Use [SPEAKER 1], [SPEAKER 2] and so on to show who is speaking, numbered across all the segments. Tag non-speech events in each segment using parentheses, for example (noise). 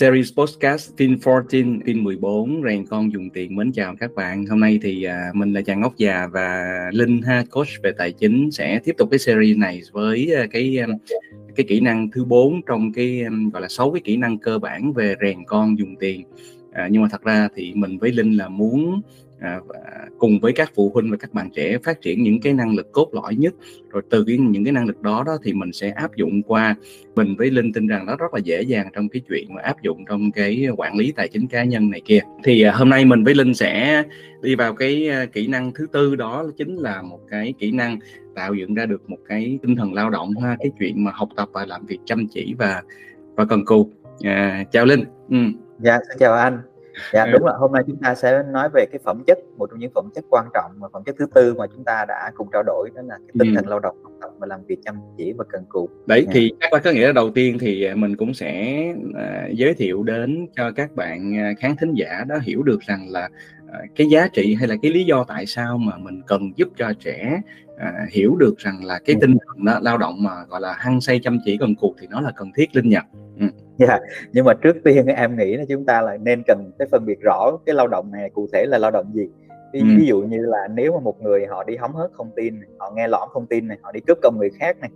[SPEAKER 1] Series Podcast Fin 14, Fin 14, rèn con dùng tiền mến chào các bạn. Hôm nay thì uh, mình là Chàng Ngốc Già và Linh ha, coach về tài chính sẽ tiếp tục cái series này với uh, cái um, cái kỹ năng thứ 4 trong cái um, gọi là 6 cái kỹ năng cơ bản về rèn con dùng tiền. Uh, nhưng mà thật ra thì mình với Linh là muốn à, cùng với các phụ huynh và các bạn trẻ phát triển những cái năng lực cốt lõi nhất rồi từ cái, những cái năng lực đó đó thì mình sẽ áp dụng qua. Mình với linh tin rằng nó rất là dễ dàng trong cái chuyện mà áp dụng trong cái quản lý tài chính cá nhân này kia. Thì à, hôm nay mình với linh sẽ đi vào cái à, kỹ năng thứ tư đó chính là một cái kỹ năng tạo dựng ra được một cái tinh thần lao động ha cái chuyện mà học tập và làm việc chăm chỉ và và cần cù. À, chào linh.
[SPEAKER 2] Ừ. dạ xin chào anh dạ đúng là hôm nay chúng ta sẽ nói về cái phẩm chất một trong những phẩm chất quan trọng và phẩm chất thứ tư mà chúng ta đã cùng trao đổi đó là cái tinh thần lao động học tập và làm việc chăm chỉ và cần cù.
[SPEAKER 1] Đấy dạ. thì chắc là có nghĩa là đầu tiên thì à, mình cũng sẽ uh, giới thiệu đến cho các bạn à, khán thính giả đó hiểu được rằng là uh, cái giá trị hay là cái lý do tại sao mà mình cần giúp cho trẻ à, hiểu được rằng là cái tinh thần đó, lao động mà gọi là hăng say chăm chỉ cần cuộc thì nó là cần thiết linh nhật.
[SPEAKER 2] Ừ. yeah. (laughs) Dạ, nhưng mà trước tiên em nghĩ là chúng ta là nên cần cái phân biệt rõ cái lao động này cụ thể là lao động gì ví, ừ. ví dụ như là nếu mà một người họ đi hóng hớt thông tin họ nghe lõm thông tin này họ đi cướp công người khác này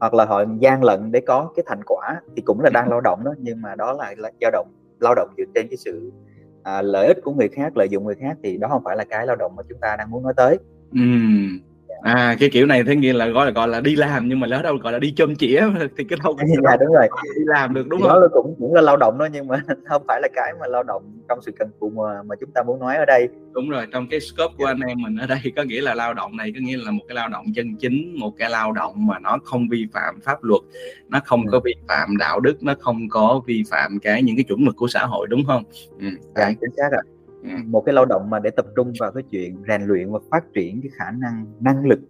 [SPEAKER 2] hoặc là họ gian lận để có cái thành quả thì cũng là đang lao động đó nhưng mà đó là, là dao động lao động dựa trên cái sự à, lợi ích của người khác lợi dụng người khác thì đó không phải là cái lao động mà chúng ta đang muốn nói tới
[SPEAKER 1] ừ à cái kiểu này thế nghĩa là gọi là gọi là đi làm nhưng mà lỡ đâu gọi là đi chôm chĩa thì cái đâu (laughs)
[SPEAKER 2] dạ, đúng rồi
[SPEAKER 1] đi làm được đúng
[SPEAKER 2] thì không đó cũng cũng là lao động đó nhưng mà (laughs) không phải là cái mà lao động trong sự cần cù mà mà chúng ta muốn nói ở đây
[SPEAKER 1] đúng rồi trong cái scope của anh em mình ở đây có nghĩa là lao động này có nghĩa là một cái lao động chân chính một cái lao động mà nó không vi phạm pháp luật nó không có ừ. vi phạm đạo đức nó không có vi phạm cái những cái chuẩn mực của xã hội đúng không
[SPEAKER 2] ừ. dạ chính xác ạ Ừ. một cái lao động mà để tập trung vào cái chuyện rèn luyện và phát triển cái khả năng năng lực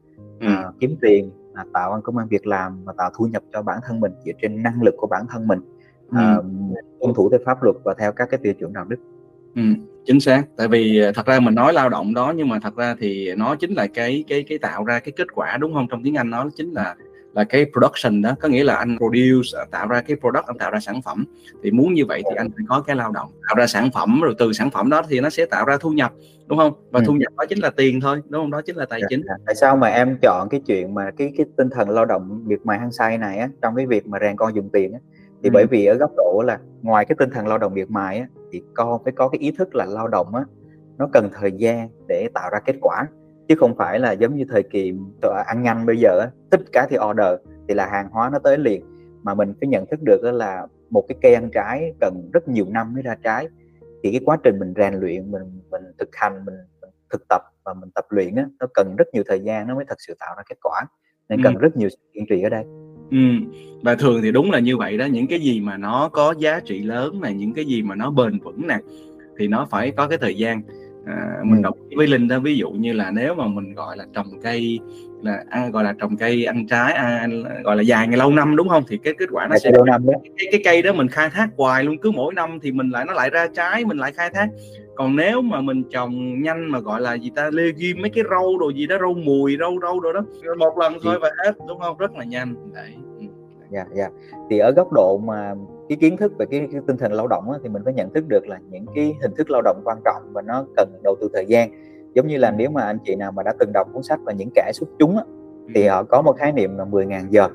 [SPEAKER 2] ừ. uh, kiếm tiền uh, tạo công an việc làm và tạo thu nhập cho bản thân mình dựa trên năng lực của bản thân mình uh, tuân thủ theo pháp luật và theo các cái tiêu chuẩn đạo đức.
[SPEAKER 1] Ừ, chính xác. Tại vì thật ra mình nói lao động đó nhưng mà thật ra thì nó chính là cái cái cái tạo ra cái kết quả đúng không? Trong tiếng Anh nó chính là là cái production đó có nghĩa là anh produce à, tạo ra cái product anh tạo ra sản phẩm. Thì muốn như vậy thì anh phải có cái lao động tạo ra sản phẩm rồi từ sản phẩm đó thì nó sẽ tạo ra thu nhập đúng không? Và ừ. thu nhập đó chính là tiền thôi đúng không? Đó chính là tài dạ, chính.
[SPEAKER 2] Dạ. tại sao mà em chọn cái chuyện mà cái cái tinh thần lao động việc mài hăng say này á trong cái việc mà rèn con dùng tiền á? Thì ừ. bởi vì ở góc độ là ngoài cái tinh thần lao động việc mài á thì con phải có cái ý thức là lao động á nó cần thời gian để tạo ra kết quả chứ không phải là giống như thời kỳ ăn nhanh bây giờ tất cả thì order thì là hàng hóa nó tới liền. Mà mình phải nhận thức được là một cái cây ăn trái cần rất nhiều năm mới ra trái. Thì cái quá trình mình rèn luyện mình mình thực hành mình, mình thực tập và mình tập luyện á, nó cần rất nhiều thời gian nó mới thật sự tạo ra kết quả. Nên cần ừ. rất nhiều sự kiên trì ở đây.
[SPEAKER 1] Ừ. và thường thì đúng là như vậy đó. Những cái gì mà nó có giá trị lớn này những cái gì mà nó bền vững nè thì nó phải có cái thời gian à, mình ừ. ý với linh đó ví dụ như là nếu mà mình gọi là trồng cây là à, gọi là trồng cây ăn trái à, gọi là dài ngày lâu năm đúng không thì cái kết quả nó sẽ lâu năm cái, cái cây đó mình khai thác hoài luôn cứ mỗi năm thì mình lại nó lại ra trái mình lại khai thác còn nếu mà mình trồng nhanh mà gọi là gì ta lê ghim mấy cái rau đồ gì đó rau mùi rau rau đồ đó một lần thôi và hết đúng không rất là nhanh đấy
[SPEAKER 2] ừ. Dạ dạ. Thì ở góc độ mà cái kiến thức về cái, cái tinh thần lao động á, thì mình phải nhận thức được là những cái hình thức lao động quan trọng và nó cần đầu tư thời gian. Giống như là nếu mà anh chị nào mà đã từng đọc cuốn sách và những kẻ xuất chúng á, thì họ có một khái niệm là 10.000 giờ.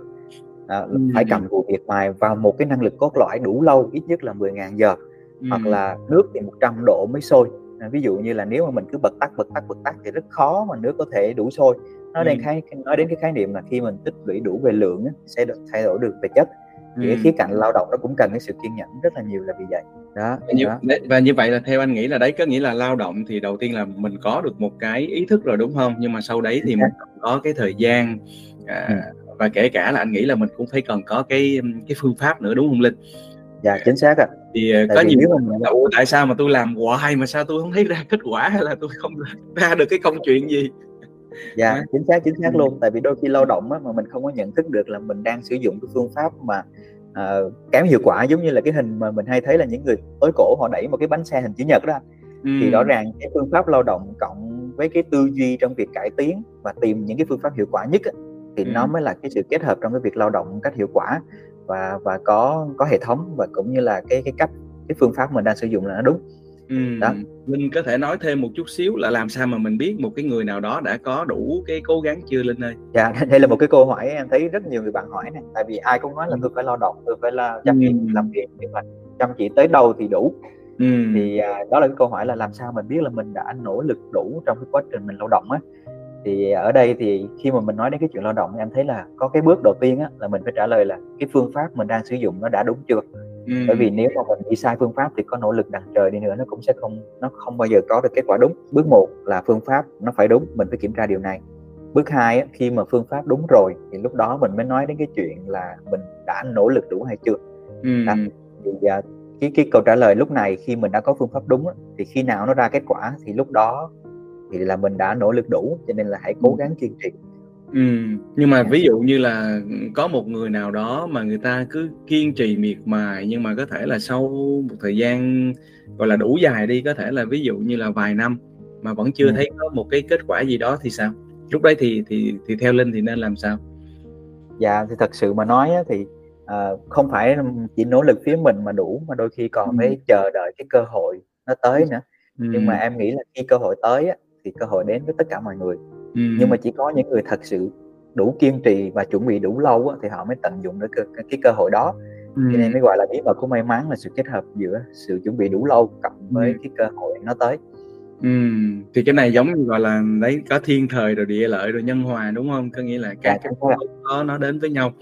[SPEAKER 2] À, ừ. phải cầm cù việc mài vào một cái năng lực cốt lõi đủ lâu ít nhất là 10.000 giờ. Ừ. hoặc là nước thì 100 độ mới sôi. À, ví dụ như là nếu mà mình cứ bật tắt bật tắt bật tắt thì rất khó mà nước có thể đủ sôi nó ừ. đang khái nói đến cái khái niệm là khi mình tích lũy đủ về lượng á, sẽ được thay đổi được về chất. Thì cái khía cạnh lao động nó cũng cần cái sự kiên nhẫn rất là nhiều là vì vậy. Đó
[SPEAKER 1] và như, đó. và như vậy là theo anh nghĩ là đấy có nghĩa là lao động thì đầu tiên là mình có được một cái ý thức rồi đúng không? Nhưng mà sau đấy thì mình có cái thời gian à, ừ. và kể cả là anh nghĩ là mình cũng phải cần có cái cái phương pháp nữa đúng không linh?
[SPEAKER 2] Dạ chính xác ạ.
[SPEAKER 1] Thì à, Tại có nhiều mình... là, tại sao mà tôi làm hoài mà sao tôi không thấy ra kết quả hay là tôi không ra được cái công chuyện gì
[SPEAKER 2] dạ chính xác chính xác luôn tại vì đôi khi lao động á, mà mình không có nhận thức được là mình đang sử dụng cái phương pháp mà uh, kém hiệu quả giống như là cái hình mà mình hay thấy là những người tối cổ họ đẩy một cái bánh xe hình chữ nhật đó ừ. thì rõ ràng cái phương pháp lao động cộng với cái tư duy trong việc cải tiến và tìm những cái phương pháp hiệu quả nhất á, thì ừ. nó mới là cái sự kết hợp trong cái việc lao động một cách hiệu quả và và có có hệ thống và cũng như là cái cái cách cái phương pháp mình đang sử dụng là nó đúng
[SPEAKER 1] Ừ. Đó. Linh có thể nói thêm một chút xíu là làm sao mà mình biết một cái người nào đó đã có đủ cái cố gắng chưa Linh ơi?
[SPEAKER 2] Dạ, (laughs) đây là một cái câu hỏi em thấy rất nhiều người bạn hỏi này. Tại vì ai cũng nói là tôi phải lao động, tôi phải là chăm chỉ ừ. làm việc nhưng mà chăm chỉ tới đâu thì đủ. Ừ. Thì à, đó là cái câu hỏi là làm sao mình biết là mình đã nỗ lực đủ trong cái quá trình mình lao động á. Thì ở đây thì khi mà mình nói đến cái chuyện lao động em thấy là có cái bước đầu tiên á là mình phải trả lời là cái phương pháp mình đang sử dụng nó đã đúng chưa ừ. bởi vì nếu mà mình đi sai phương pháp thì có nỗ lực đằng trời đi nữa nó cũng sẽ không nó không bao giờ có được kết quả đúng bước một là phương pháp nó phải đúng mình phải kiểm tra điều này bước hai khi mà phương pháp đúng rồi thì lúc đó mình mới nói đến cái chuyện là mình đã nỗ lực đủ hay chưa ừ. Đó. thì uh, cái cái câu trả lời lúc này khi mình đã có phương pháp đúng thì khi nào nó ra kết quả thì lúc đó thì là mình đã nỗ lực đủ cho nên là hãy cố gắng kiên trì
[SPEAKER 1] Ừ, nhưng mà ví dụ như là có một người nào đó mà người ta cứ kiên trì miệt mài nhưng mà có thể là sau một thời gian gọi là đủ dài đi có thể là ví dụ như là vài năm mà vẫn chưa ừ. thấy có một cái kết quả gì đó thì sao lúc đấy thì thì thì theo linh thì nên làm sao
[SPEAKER 2] dạ thì thật sự mà nói thì uh, không phải chỉ nỗ lực phía mình mà đủ mà đôi khi còn ừ. phải chờ đợi cái cơ hội nó tới nữa ừ. nhưng mà em nghĩ là khi cơ hội tới á, thì cơ hội đến với tất cả mọi người ừ. nhưng mà chỉ có những người thật sự đủ kiên trì và chuẩn bị đủ lâu á, thì họ mới tận dụng được cái, cái cơ hội đó ừ. cho nên mới gọi là bí mật của may mắn là sự kết hợp giữa sự chuẩn bị đủ lâu cộng với ừ. cái cơ hội nó tới
[SPEAKER 1] Ừ, thì cái này giống như gọi là đấy có thiên thời rồi địa lợi rồi nhân hòa đúng không? Có nghĩa là các dạ, cái đó nó đến với nhau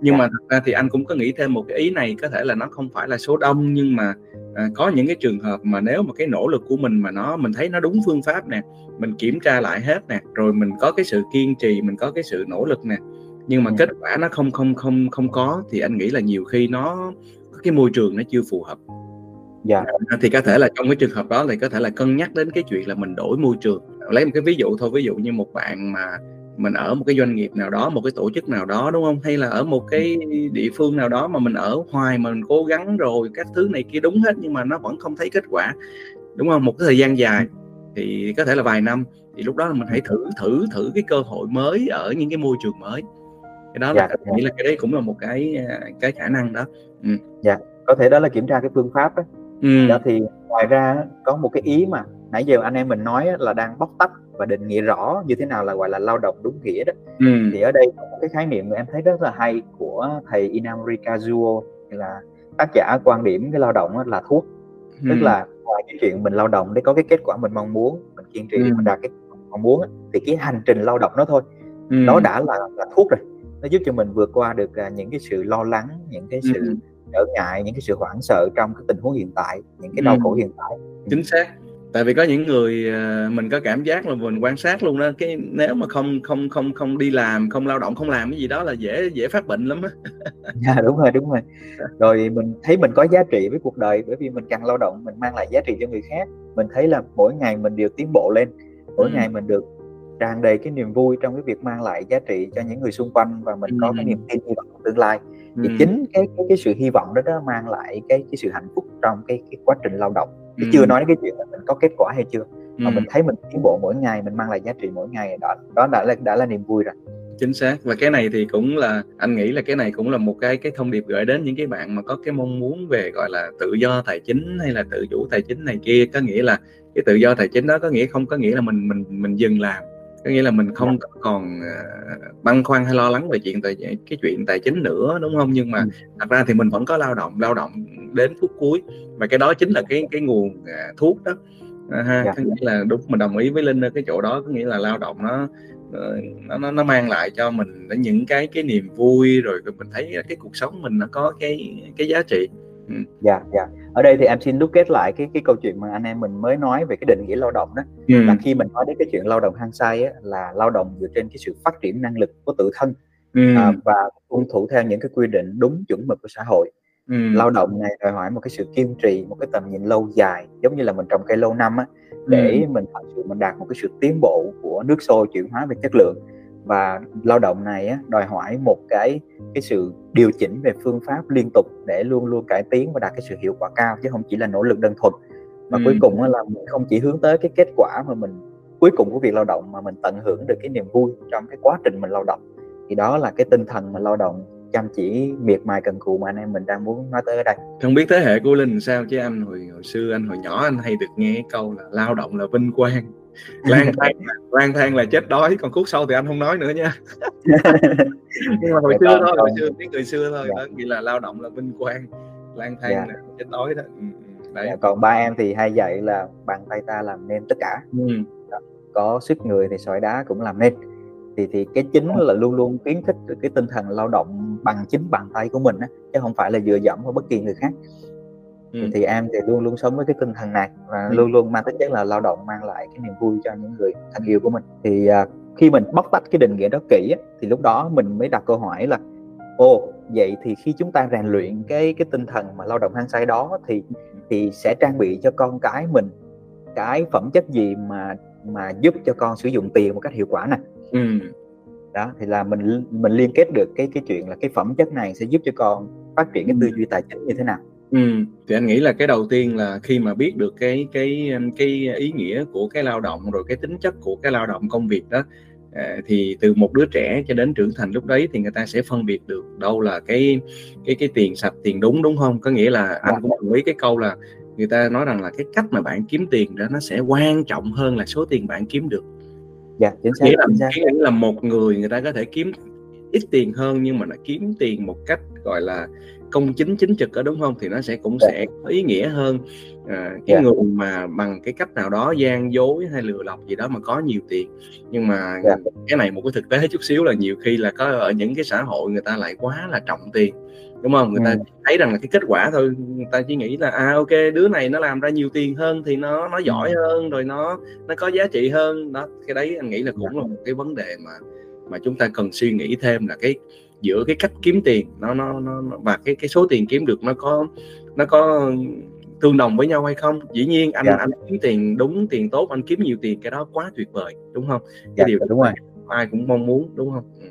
[SPEAKER 1] nhưng dạ. mà thật ra thì anh cũng có nghĩ thêm một cái ý này có thể là nó không phải là số đông nhưng mà à, có những cái trường hợp mà nếu mà cái nỗ lực của mình mà nó mình thấy nó đúng phương pháp nè mình kiểm tra lại hết nè rồi mình có cái sự kiên trì mình có cái sự nỗ lực nè. Nhưng mà ừ. kết quả nó không không không không có thì anh nghĩ là nhiều khi nó cái môi trường nó chưa phù hợp. Dạ. thì có thể là trong cái trường hợp đó thì có thể là cân nhắc đến cái chuyện là mình đổi môi trường. Lấy một cái ví dụ thôi ví dụ như một bạn mà mình ở một cái doanh nghiệp nào đó một cái tổ chức nào đó đúng không? Hay là ở một cái địa phương nào đó mà mình ở hoài mà mình cố gắng rồi các thứ này kia đúng hết nhưng mà nó vẫn không thấy kết quả đúng không? Một cái thời gian dài thì có thể là vài năm thì lúc đó mình hãy thử thử thử cái cơ hội mới ở những cái môi trường mới cái đó dạ, là dạ. nghĩ là cái đấy cũng là một cái cái khả năng đó
[SPEAKER 2] ừ. dạ có thể đó là kiểm tra cái phương pháp đó, ừ. đó thì ngoài ra có một cái ý mà nãy giờ anh em mình nói là đang bóc tách và định nghĩa rõ như thế nào là gọi là lao động đúng nghĩa đó ừ. thì ở đây có một cái khái niệm mà em thấy rất là hay của thầy Inamori Kazuo là tác giả quan điểm cái lao động là thuốc ừ. tức là ngoài cái chuyện mình lao động để có cái kết quả mình mong muốn mình kiên trì ừ. mình đạt cái mong muốn thì cái hành trình lao động đó thôi ừ. đó đã là, là thuốc rồi nó giúp cho mình vượt qua được uh, những cái sự lo lắng những cái sự ừ. trở ngại những cái sự hoảng sợ trong cái tình huống hiện tại những cái đau ừ. khổ hiện tại
[SPEAKER 1] chính xác tại vì có những người ờ, mình có cảm giác là mình quan sát luôn đó cái nếu mà không không không không đi làm không lao động không làm cái gì đó là dễ dễ phát bệnh lắm á (laughs)
[SPEAKER 2] dạ đúng rồi đúng rồi rồi mình thấy mình có giá trị với cuộc đời bởi vì mình càng lao động mình mang lại giá trị cho người khác mình thấy là mỗi ngày mình đều tiến bộ lên mỗi ừ. ngày mình được tràn đầy cái niềm vui trong cái việc mang lại giá trị cho những người xung quanh và mình ừ. có cái niềm tin hy vọng tương lai thì ừ. chính cái, cái cái sự hy vọng đó đó mang lại cái cái sự hạnh phúc trong cái cái quá trình lao động ừ. chưa nói đến cái chuyện là mình có kết quả hay chưa mà ừ. mình thấy mình tiến bộ mỗi ngày mình mang lại giá trị mỗi ngày đó đó đã là đã là niềm vui rồi
[SPEAKER 1] chính xác và cái này thì cũng là anh nghĩ là cái này cũng là một cái cái thông điệp gửi đến những cái bạn mà có cái mong muốn về gọi là tự do tài chính hay là tự chủ tài chính này kia có nghĩa là cái tự do tài chính đó có nghĩa không có nghĩa là mình mình mình dừng làm có nghĩa là mình không dạ. còn uh, băn khoăn hay lo lắng về chuyện tài cái chuyện tài chính nữa đúng không nhưng mà ừ. thật ra thì mình vẫn có lao động lao động đến phút cuối và cái đó chính là cái cái nguồn uh, thuốc đó ha dạ. có nghĩa là đúng mình đồng ý với linh ở cái chỗ đó có nghĩa là lao động nó nó nó, nó mang lại cho mình những cái cái niềm vui rồi mình thấy cái cuộc sống mình nó có cái cái giá trị
[SPEAKER 2] ừ. dạ dạ ở đây thì em xin đúc kết lại cái cái câu chuyện mà anh em mình mới nói về cái định nghĩa lao động đó ừ. là khi mình nói đến cái chuyện lao động hăng say á, là lao động dựa trên cái sự phát triển năng lực của tự thân ừ. à, và tuân thủ theo những cái quy định đúng chuẩn mực của xã hội ừ. lao động này đòi hỏi một cái sự kiên trì một cái tầm nhìn lâu dài giống như là mình trồng cây lâu năm á để ừ. mình thật sự mình đạt một cái sự tiến bộ của nước sôi chuyển hóa về chất lượng và lao động này á, đòi hỏi một cái cái sự điều chỉnh về phương pháp liên tục để luôn luôn cải tiến và đạt cái sự hiệu quả cao chứ không chỉ là nỗ lực đơn thuần. Và ừ. cuối cùng là mình không chỉ hướng tới cái kết quả mà mình cuối cùng của việc lao động mà mình tận hưởng được cái niềm vui trong cái quá trình mình lao động. Thì đó là cái tinh thần mà lao động chăm chỉ miệt mài cần cù mà anh em mình đang muốn nói tới ở đây.
[SPEAKER 1] Không biết thế hệ của linh sao chứ anh hồi hồi xưa anh hồi nhỏ anh hay được nghe cái câu là lao động là vinh quang lang thang lang thang là chết đói còn khúc sau thì anh không nói nữa nha (laughs) nhưng mà hồi dạ, xưa thôi hồi xưa tiếng người xưa thôi dạ. đó nghĩa là lao động là vinh quang lang thang dạ. là chết đói đó ừ,
[SPEAKER 2] ừ, Đấy. Dạ, còn ba em thì hay dạy là bàn tay ta làm nên tất cả ừ. có sức người thì sỏi đá cũng làm nên thì thì cái chính là luôn luôn khuyến khích cái tinh thần lao động bằng chính bàn tay của mình á chứ không phải là dựa dẫm vào bất kỳ người khác ừ. thì em thì luôn luôn sống với cái tinh thần này và ừ. luôn luôn mang tính chất là lao động mang lại cái niềm vui cho những người thân yêu của mình thì à, khi mình bóc tách cái định nghĩa đó kỹ á, thì lúc đó mình mới đặt câu hỏi là ồ vậy thì khi chúng ta rèn luyện cái cái tinh thần mà lao động hăng say đó thì thì sẽ trang bị cho con cái mình cái phẩm chất gì mà mà giúp cho con sử dụng tiền một cách hiệu quả này ừ. đó thì là mình mình liên kết được cái cái chuyện là cái phẩm chất này sẽ giúp cho con phát triển cái tư duy tài chính như thế nào
[SPEAKER 1] Ừ, thì anh nghĩ là cái đầu tiên là khi mà biết được cái cái cái ý nghĩa của cái lao động rồi cái tính chất của cái lao động công việc đó à, thì từ một đứa trẻ cho đến trưởng thành lúc đấy thì người ta sẽ phân biệt được đâu là cái cái cái tiền sạch tiền đúng đúng không có nghĩa là anh cũng đồng ý cái câu là người ta nói rằng là cái cách mà bạn kiếm tiền đó nó sẽ quan trọng hơn là số tiền bạn kiếm được
[SPEAKER 2] dạ chính xác,
[SPEAKER 1] nghĩa là, chính xác. nghĩa là một người người ta có thể kiếm ít tiền hơn nhưng mà nó kiếm tiền một cách gọi là công chính chính trực ở đúng không thì nó sẽ cũng. Dạ. sẽ có ý nghĩa hơn à, cái yeah. Dạ. người mà bằng cái cách nào đó gian dối hay lừa lọc gì đó mà có nhiều tiền nhưng mà yeah. Dạ. cái này một cái thực tế chút xíu là nhiều khi là có ở những cái xã hội người ta lại quá là trọng tiền đúng không người ta ừ. thấy rằng là cái kết quả thôi người ta chỉ nghĩ là à ok đứa này nó làm ra nhiều tiền hơn thì nó nó giỏi ừ. hơn rồi nó nó có giá trị hơn đó cái đấy anh nghĩ là cũng là một cái vấn đề mà mà chúng ta cần suy nghĩ thêm là cái giữa cái cách kiếm tiền nó nó nó và cái cái số tiền kiếm được nó có nó có tương đồng với nhau hay không? Dĩ nhiên anh dạ. anh kiếm tiền đúng tiền tốt anh kiếm nhiều tiền cái đó quá tuyệt vời đúng không? Cái
[SPEAKER 2] dạ, điều đúng rồi.
[SPEAKER 1] ai cũng mong muốn đúng không? Ừ.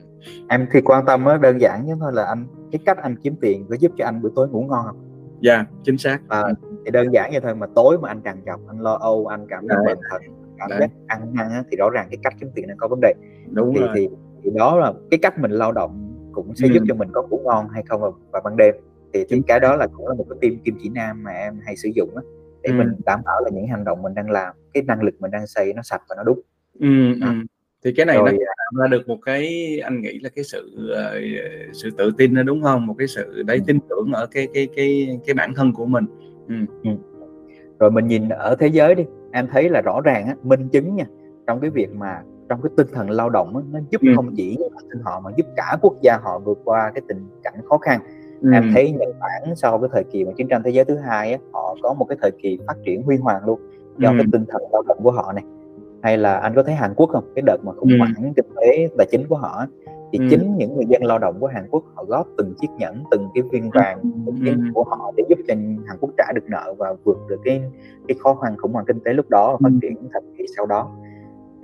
[SPEAKER 2] em thì quan tâm á đơn giản như thôi là anh cái cách anh kiếm tiền có giúp cho anh buổi tối ngủ ngon không?
[SPEAKER 1] Dạ yeah, chính xác.
[SPEAKER 2] À, thì đơn giản như thôi mà tối mà anh trằn trọc anh lo âu anh cảm thấy bần thần cảm giác ăn năn thì rõ ràng cái cách kiếm tiền nó có vấn đề.
[SPEAKER 1] Đúng
[SPEAKER 2] thì,
[SPEAKER 1] rồi.
[SPEAKER 2] thì thì đó là cái cách mình lao động cũng sẽ ừ. giúp cho mình có ngủ ngon hay không vào, vào ban đêm thì, thì cái đó là cũng là một cái tim kim chỉ nam mà em hay sử dụng á để ừ. mình đảm bảo là những hành động mình đang làm cái năng lực mình đang xây nó sạch và nó đúng
[SPEAKER 1] ừ, ừ. thì cái này Rồi, nó tạo ra được một cái anh nghĩ là cái sự uh, sự tự tin đó đúng không một cái sự đấy ừ. tin tưởng ở cái cái cái cái bản thân của mình ừ. Ừ.
[SPEAKER 2] rồi mình nhìn ở thế giới đi em thấy là rõ ràng á minh chứng nha trong cái việc mà trong cái tinh thần lao động đó, nó giúp ừ. không chỉ bản họ mà giúp cả quốc gia họ vượt qua cái tình cảnh khó khăn ừ. em thấy Nhật Bản sau cái thời kỳ mà chiến tranh thế giới thứ hai á, họ có một cái thời kỳ phát triển huy hoàng luôn do ừ. cái tinh thần lao động của họ này hay là anh có thấy Hàn Quốc không cái đợt mà khủng hoảng ừ. kinh tế tài chính của họ thì ừ. chính những người dân lao động của Hàn Quốc họ góp từng chiếc nhẫn từng cái viên vàng ừ. của họ để giúp cho Hàn Quốc trả được nợ và vượt được cái cái khó khăn khủng hoảng kinh tế lúc đó và phát triển thời kỳ sau đó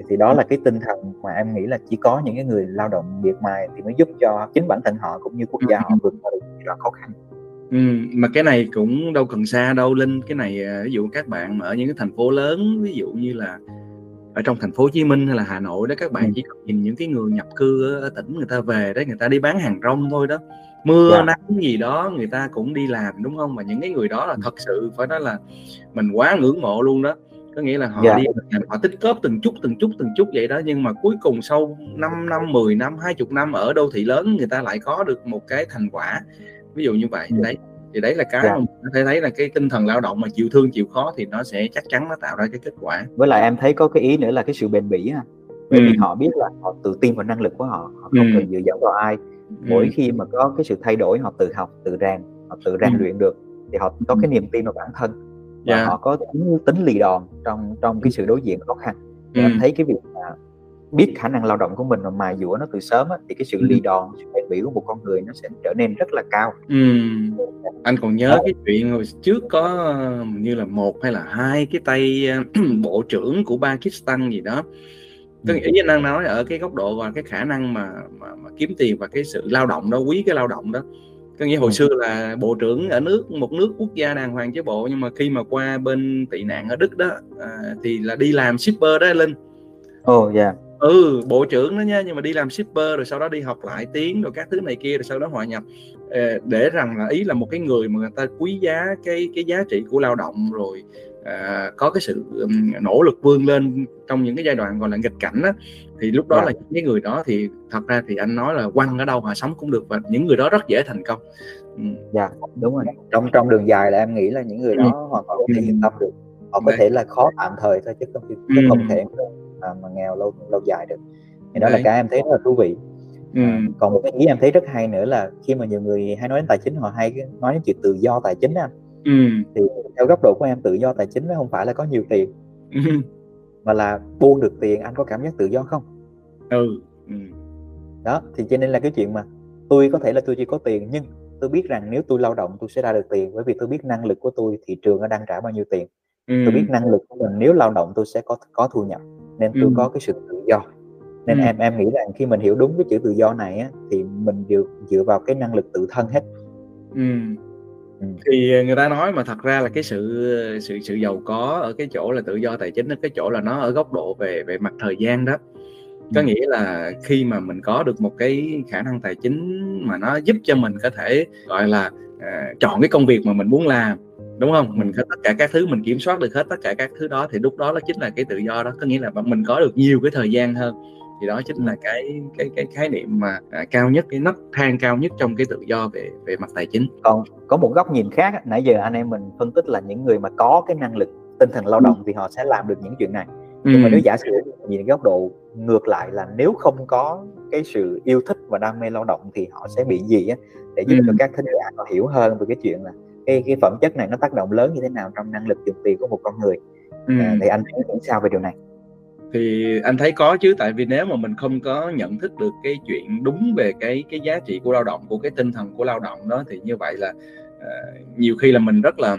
[SPEAKER 2] thì đó là cái tinh thần mà em nghĩ là chỉ có những cái người lao động miệt mài thì mới giúp cho chính bản thân họ cũng như quốc gia họ vượt qua được những khó khăn.
[SPEAKER 1] Ừ, mà cái này cũng đâu cần xa đâu linh. Cái này à, ví dụ các bạn ở những cái thành phố lớn ví dụ như là ở trong thành phố Hồ Chí Minh hay là Hà Nội đó các bạn ừ. chỉ cần nhìn những cái người nhập cư ở tỉnh người ta về đấy người ta đi bán hàng rong thôi đó. Mưa yeah. Dạ. nắng gì đó người ta cũng đi làm đúng không? Mà những cái người đó là thật sự phải nói là mình quá ngưỡng mộ luôn đó có nghĩa là họ yeah. Dạ. đi họ tích góp từng chút từng chút từng chút vậy đó nhưng mà cuối cùng sau 5 năm 10 năm 20 năm ở đô thị lớn người ta lại có được một cái thành quả ví dụ như vậy yeah. Dạ. đấy thì đấy là cái yeah. Dạ. mà mình có thể thấy là cái tinh thần lao động mà chịu thương chịu khó thì nó sẽ chắc chắn nó tạo ra cái kết quả
[SPEAKER 2] với lại em thấy có cái ý nữa là cái sự bền bỉ ha bởi ừ. vì họ biết là họ tự tin vào năng lực của họ họ không ừ. cần dựa dẫm vào ai mỗi ừ. khi mà có cái sự thay đổi họ tự học tự rèn họ tự rèn ừ. luyện được thì họ có cái niềm tin vào bản thân và yeah. Dạ. họ có tính, tính lì đòn trong trong cái sự đối diện khó khăn ừ. em thấy cái việc mà biết khả năng lao động của mình mà mài dũa nó từ sớm á, thì cái sự ừ. lì đòn sự bền bỉ của một con người nó sẽ trở nên rất là cao
[SPEAKER 1] ừ. anh còn nhớ cái chuyện hồi trước có như là một hay là hai cái tay (clears throat) bộ trưởng của Pakistan gì đó tôi nghĩ anh đang nói ở cái góc độ và cái khả năng mà, mà, mà kiếm tiền và cái sự lao động đó quý cái lao động đó có nghĩa hồi ừ. xưa là bộ trưởng ở nước một nước quốc gia đàng hoàng chứ bộ nhưng mà khi mà qua bên tị nạn ở đức đó à, thì là đi làm shipper đó linh
[SPEAKER 2] ồ oh, dạ yeah.
[SPEAKER 1] ừ bộ trưởng đó nha nhưng mà đi làm shipper rồi sau đó đi học lại tiếng rồi các thứ này kia rồi sau đó hòa nhập ờ, để rằng là ý là một cái người mà người ta quý giá cái cái giá trị của lao động rồi à, có cái sự nỗ lực vươn lên trong những cái giai đoạn gọi là nghịch cảnh á thì lúc đó. Dạ. là những người đó thì thật ra thì anh nói là quăng ở đâu họ sống cũng được và những người đó rất dễ thành công
[SPEAKER 2] dạ đúng rồi trong trong đường dài là em nghĩ là những người đó ừ. hoàn toàn có thể yên tâm được họ có Đấy. thể là khó tạm thời thôi chứ không chứ ừ. không thể mà, mà nghèo lâu lâu dài được thì đó Đấy. là cái em thấy rất là thú vị ừ. à, còn một cái ý em thấy rất hay nữa là khi mà nhiều người hay nói đến tài chính họ hay nói đến chuyện tự do tài chính anh ừ. thì theo góc độ của em tự do tài chính nó không phải là có nhiều tiền ừ. (laughs) mà là buông được tiền anh có cảm giác tự do không ừ. ừ đó thì cho nên là cái chuyện mà tôi có thể là tôi chỉ có tiền nhưng tôi biết rằng nếu tôi lao động tôi sẽ ra được tiền bởi vì tôi biết năng lực của tôi thị trường nó đang trả bao nhiêu tiền ừ. tôi biết năng lực của mình nếu lao động tôi sẽ có có thu nhập nên tôi ừ. có cái sự tự do nên ừ. em em nghĩ rằng khi mình hiểu đúng cái chữ tự do này á, thì mình dựa dựa vào cái năng lực tự thân hết
[SPEAKER 1] ừ. Thì người ta nói mà thật ra là cái sự sự sự giàu có ở cái chỗ là tự do tài chính ở cái chỗ là nó ở góc độ về về mặt thời gian đó. Có nghĩa là khi mà mình có được một cái khả năng tài chính mà nó giúp cho mình có thể gọi là uh, chọn cái công việc mà mình muốn làm đúng không? Mình có tất cả các thứ mình kiểm soát được hết tất cả các thứ đó thì lúc đó nó chính là cái tự do đó. Có nghĩa là mình có được nhiều cái thời gian hơn thì đó chính là cái cái cái khái niệm mà à, cao nhất cái nấc thang cao nhất trong cái tự do về về mặt tài chính.
[SPEAKER 2] Còn có một góc nhìn khác nãy giờ anh em mình phân tích là những người mà có cái năng lực tinh thần lao động ừ. thì họ sẽ làm được những chuyện này. Nhưng mà nếu giả sử nhìn góc độ ngược lại là nếu không có cái sự yêu thích và đam mê lao động thì họ sẽ bị gì á? Để giúp cho các thính giả họ hiểu hơn về cái chuyện là cái cái phẩm chất này nó tác động lớn như thế nào trong năng lực dùng tiền của một con người. À, thì anh thấy sao về điều này
[SPEAKER 1] thì anh thấy có chứ tại vì nếu mà mình không có nhận thức được cái chuyện đúng về cái cái giá trị của lao động của cái tinh thần của lao động đó thì như vậy là uh, nhiều khi là mình rất là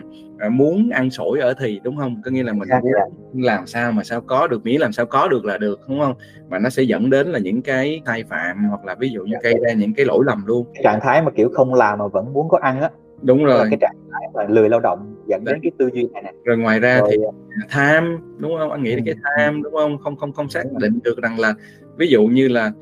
[SPEAKER 1] uh, muốn ăn sổi ở thì đúng không? Có nghĩa là mình muốn làm sao mà sao có được miễn làm sao có được là được đúng không? Mà nó sẽ dẫn đến là những cái sai phạm hoặc là ví dụ như gây ra những cái lỗi lầm luôn.
[SPEAKER 2] Trạng thái mà kiểu không làm mà vẫn muốn có ăn á
[SPEAKER 1] đúng rồi
[SPEAKER 2] là cái trạng thái mà lười lao động dẫn đến cái tư duy này nè.
[SPEAKER 1] Rồi ngoài ra rồi, thì tham đúng không? Anh nghĩ đến cái tham đúng không? Không không không xác định được rằng là ví dụ như là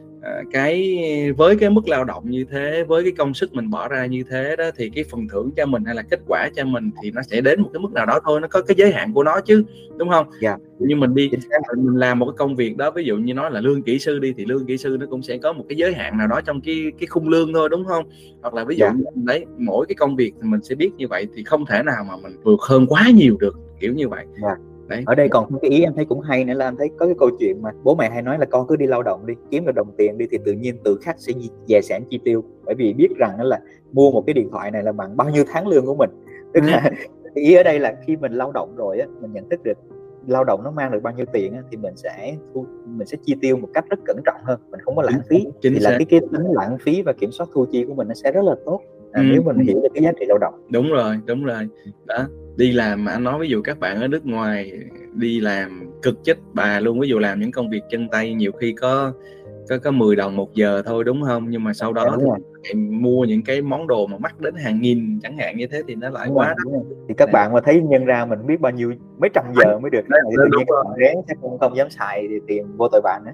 [SPEAKER 1] cái với cái mức lao động như thế với cái công sức mình bỏ ra như thế đó thì cái phần thưởng cho mình hay là kết quả cho mình thì nó sẽ đến một cái mức nào đó thôi nó có cái giới hạn của nó chứ đúng không yeah. Dạ. nhưng mình đi mình làm một cái công việc đó ví dụ như nói là lương kỹ sư đi thì lương kỹ sư nó cũng sẽ có một cái giới hạn nào đó trong cái cái khung lương thôi đúng không hoặc là ví dụ yeah. Dạ. đấy mỗi cái công việc thì mình sẽ biết như vậy thì không thể nào mà mình vượt hơn quá nhiều được kiểu như vậy
[SPEAKER 2] yeah dạ. Đấy. ở đây còn cái ý em thấy cũng hay nữa là em thấy có cái câu chuyện mà bố mẹ hay nói là con cứ đi lao động đi kiếm được đồng tiền đi thì tự nhiên tự khắc sẽ dè sản chi tiêu. Bởi vì biết rằng là mua một cái điện thoại này là bằng bao nhiêu tháng lương của mình. Tức là (laughs) ý ở đây là khi mình lao động rồi á mình nhận thức được lao động nó mang được bao nhiêu tiền á, thì mình sẽ mình sẽ chi tiêu một cách rất cẩn trọng hơn mình không có lãng phí. Chính thì là cái cái tính lãng phí và kiểm soát thu chi của mình nó sẽ rất là tốt. À, ừ. nếu mình hiểu được cái giá trị lao động.
[SPEAKER 1] Đúng rồi đúng rồi. Đó đi làm mà anh nói ví dụ các bạn ở nước ngoài đi làm cực chết bà luôn ví dụ làm những công việc chân tay nhiều khi có có có 10 đồng một giờ thôi đúng không? Nhưng mà sau đó dạ, thì mua những cái món đồ mà mắc đến hàng nghìn chẳng hạn như thế thì nó lại đúng quá
[SPEAKER 2] rồi, thì các bạn mà thấy nhân ra mình biết bao nhiêu mấy trăm giờ mới được. Đấy, thì tự nhiên các bạn rén sẽ không không dám xài thì tiền vô tội bạn nữa.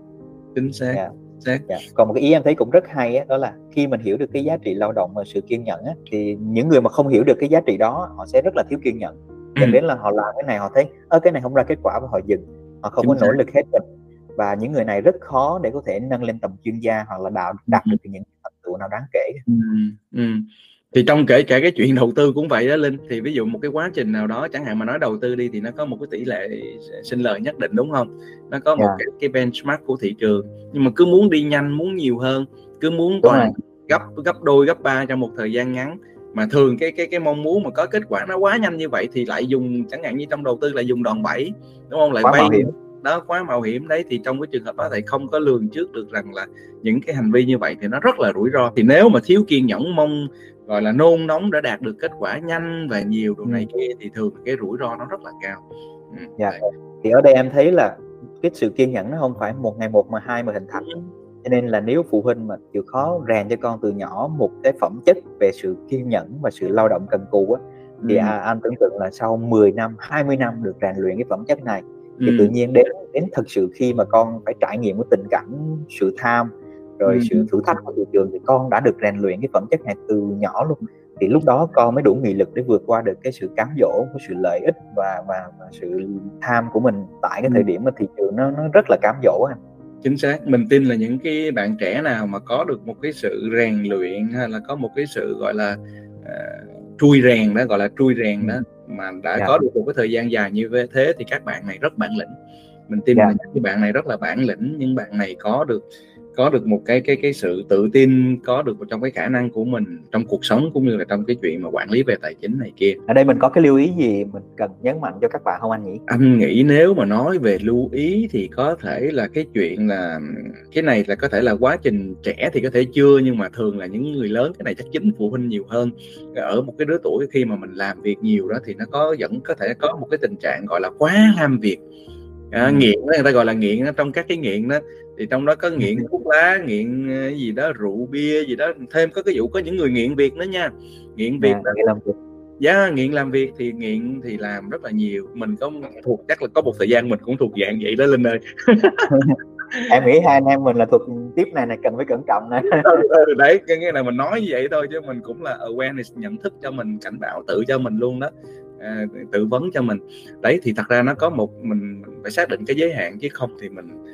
[SPEAKER 1] Chính xác. Yeah. Dạ.
[SPEAKER 2] Dạ. còn một cái ý em thấy cũng rất hay á, đó là khi mình hiểu được cái giá trị lao động và sự kiên nhẫn á, thì những người mà không hiểu được cái giá trị đó họ sẽ rất là thiếu kiên nhẫn dẫn ừ. đến là họ làm cái này họ thấy ơ cái này không ra kết quả và họ dừng họ không Chính có nỗ lực hết mình và những người này rất khó để có thể nâng lên tầm chuyên gia hoặc là đạt đạt được những thành tựu nào đáng kể ừ.
[SPEAKER 1] Ừ thì trong kể cả cái chuyện đầu tư cũng vậy đó linh thì ví dụ một cái quá trình nào đó chẳng hạn mà nói đầu tư đi thì nó có một cái tỷ lệ sinh lời nhất định đúng không? Nó có một yeah. Dạ. cái, cái benchmark của thị trường. Nhưng mà cứ muốn đi nhanh muốn nhiều hơn cứ muốn toàn gấp gấp đôi gấp ba trong một thời gian ngắn mà thường cái cái cái mong muốn mà có kết quả nó quá nhanh như vậy thì lại dùng chẳng hạn như trong đầu tư là dùng đòn bẩy đúng không? Lại quá vay đó quá mạo hiểm đấy thì trong cái trường hợp đó thì không có lường trước được rằng là những cái hành vi như vậy thì nó rất là rủi ro. Thì nếu mà thiếu kiên nhẫn mong gọi là nôn nóng để đạt được kết quả nhanh và nhiều đồ này kia thì thường cái rủi ro nó rất là cao
[SPEAKER 2] ừ, dạ. thì ở đây em thấy là cái sự kiên nhẫn nó không phải một ngày một mà hai mà hình thành cho nên là nếu phụ huynh mà chịu khó rèn cho con từ nhỏ một cái phẩm chất về sự kiên nhẫn và sự lao động cần cù á thì ừ. à, anh tưởng tượng là sau 10 năm 20 năm được rèn luyện cái phẩm chất này thì ừ. tự nhiên đến đến thật sự khi mà con phải trải nghiệm cái tình cảnh sự tham rồi ừ. sự thử thách của thị trường thì con đã được rèn luyện cái phẩm chất này từ nhỏ luôn thì lúc đó con mới đủ nghị lực để vượt qua được cái sự cám dỗ cái sự lợi ích và và, và sự tham của mình tại cái thời điểm mà thị trường nó nó rất là cám dỗ anh
[SPEAKER 1] chính xác mình tin là những cái bạn trẻ nào mà có được một cái sự rèn luyện hay là có một cái sự gọi là uh, trui rèn đó gọi là trui rèn đó mà đã yeah. Dạ. có được một cái thời gian dài như thế thì các bạn này rất bản lĩnh mình tin yeah. Dạ. là những bạn này rất là bản lĩnh những bạn này có được có được một cái cái cái sự tự tin có được trong cái khả năng của mình trong cuộc sống cũng như là trong cái chuyện mà quản lý về tài chính này kia.
[SPEAKER 2] Ở đây mình có cái lưu ý gì mình cần nhấn mạnh cho các bạn không anh nhỉ?
[SPEAKER 1] Anh nghĩ nếu mà nói về lưu ý thì có thể là cái chuyện là cái này là có thể là quá trình trẻ thì có thể chưa nhưng mà thường là những người lớn cái này chắc chính phụ huynh nhiều hơn. Ở một cái đứa tuổi khi mà mình làm việc nhiều đó thì nó có vẫn có thể có một cái tình trạng gọi là quá ham việc à, nghiện đó người ta gọi là nghiện đó, trong các cái nghiện đó thì trong đó có nghiện thuốc lá nghiện ờ, gì đó rượu bia gì đó thêm có cái vụ có những người nghiện việc nữa nha. Nghiện việc à, đó làm việc. Giá yeah, nghiện làm việc thì nghiện thì làm rất là nhiều. Mình có thuộc chắc là có một thời gian mình cũng thuộc dạng vậy đó linh ơi. (laughs)
[SPEAKER 2] Em nghĩ hai anh em mình là thuộc tiếp này này cần phải cẩn trọng này.
[SPEAKER 1] Ừ, ừ, đấy cái nghĩa là mình nói như vậy thôi chứ mình cũng là awareness nhận thức cho mình cảnh báo tự cho mình luôn đó à, tư vấn cho mình. Đấy thì thật ra nó có một mình phải xác định cái giới hạn chứ không thì mình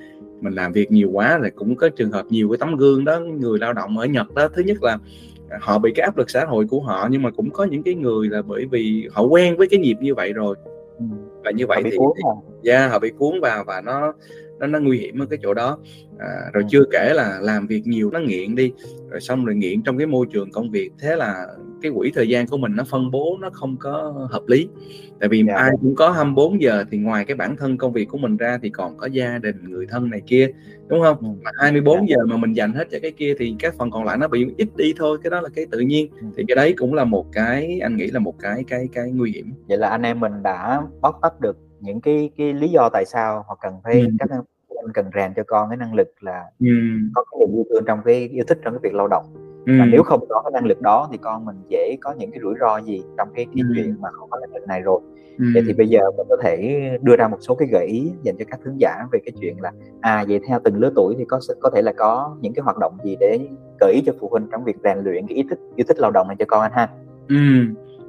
[SPEAKER 1] mình làm việc nhiều quá là cũng có trường hợp nhiều cái tấm gương đó người lao động ở Nhật đó. Thứ nhất là họ bị cái áp lực xã hội của họ nhưng mà cũng có những cái người là bởi vì họ quen với cái nhịp như vậy rồi. Ừ. và như vậy thì, thì yeah, họ bị cuốn vào và nó nó nó nguy hiểm ở cái chỗ đó à, rồi ừ. chưa kể là làm việc nhiều nó nghiện đi rồi xong rồi nghiện trong cái môi trường công việc thế là cái quỹ thời gian của mình nó phân bố nó không có hợp lý tại vì yeah. Dạ. ai cũng có 24 giờ thì ngoài cái bản thân công việc của mình ra thì còn có gia đình người thân này kia đúng không ừ. mà 24 yeah. Dạ. giờ mà mình dành hết cho cái kia thì các phần còn lại nó bị ít đi thôi cái đó là cái tự nhiên ừ. thì cái đấy cũng là một cái anh nghĩ là một cái cái cái nguy hiểm
[SPEAKER 2] vậy là anh em mình đã bóc tách được những cái cái lý do tại sao họ cần phải ừ. các anh cần rèn cho con cái năng lực là ừ. có cái niềm yêu thương trong cái yêu thích trong cái việc lao động ừ. và nếu không có cái năng lực đó thì con mình dễ có những cái rủi ro gì trong cái, cái ừ. chuyện mà không có năng lực này rồi ừ. vậy thì bây giờ mình có thể đưa ra một số cái gợi ý dành cho các khán giả về cái chuyện là à vậy theo từng lứa tuổi thì có có thể là có những cái hoạt động gì để gợi ý cho phụ huynh trong việc rèn luyện cái ý thích yêu thích lao động này cho con anh ha
[SPEAKER 1] ừ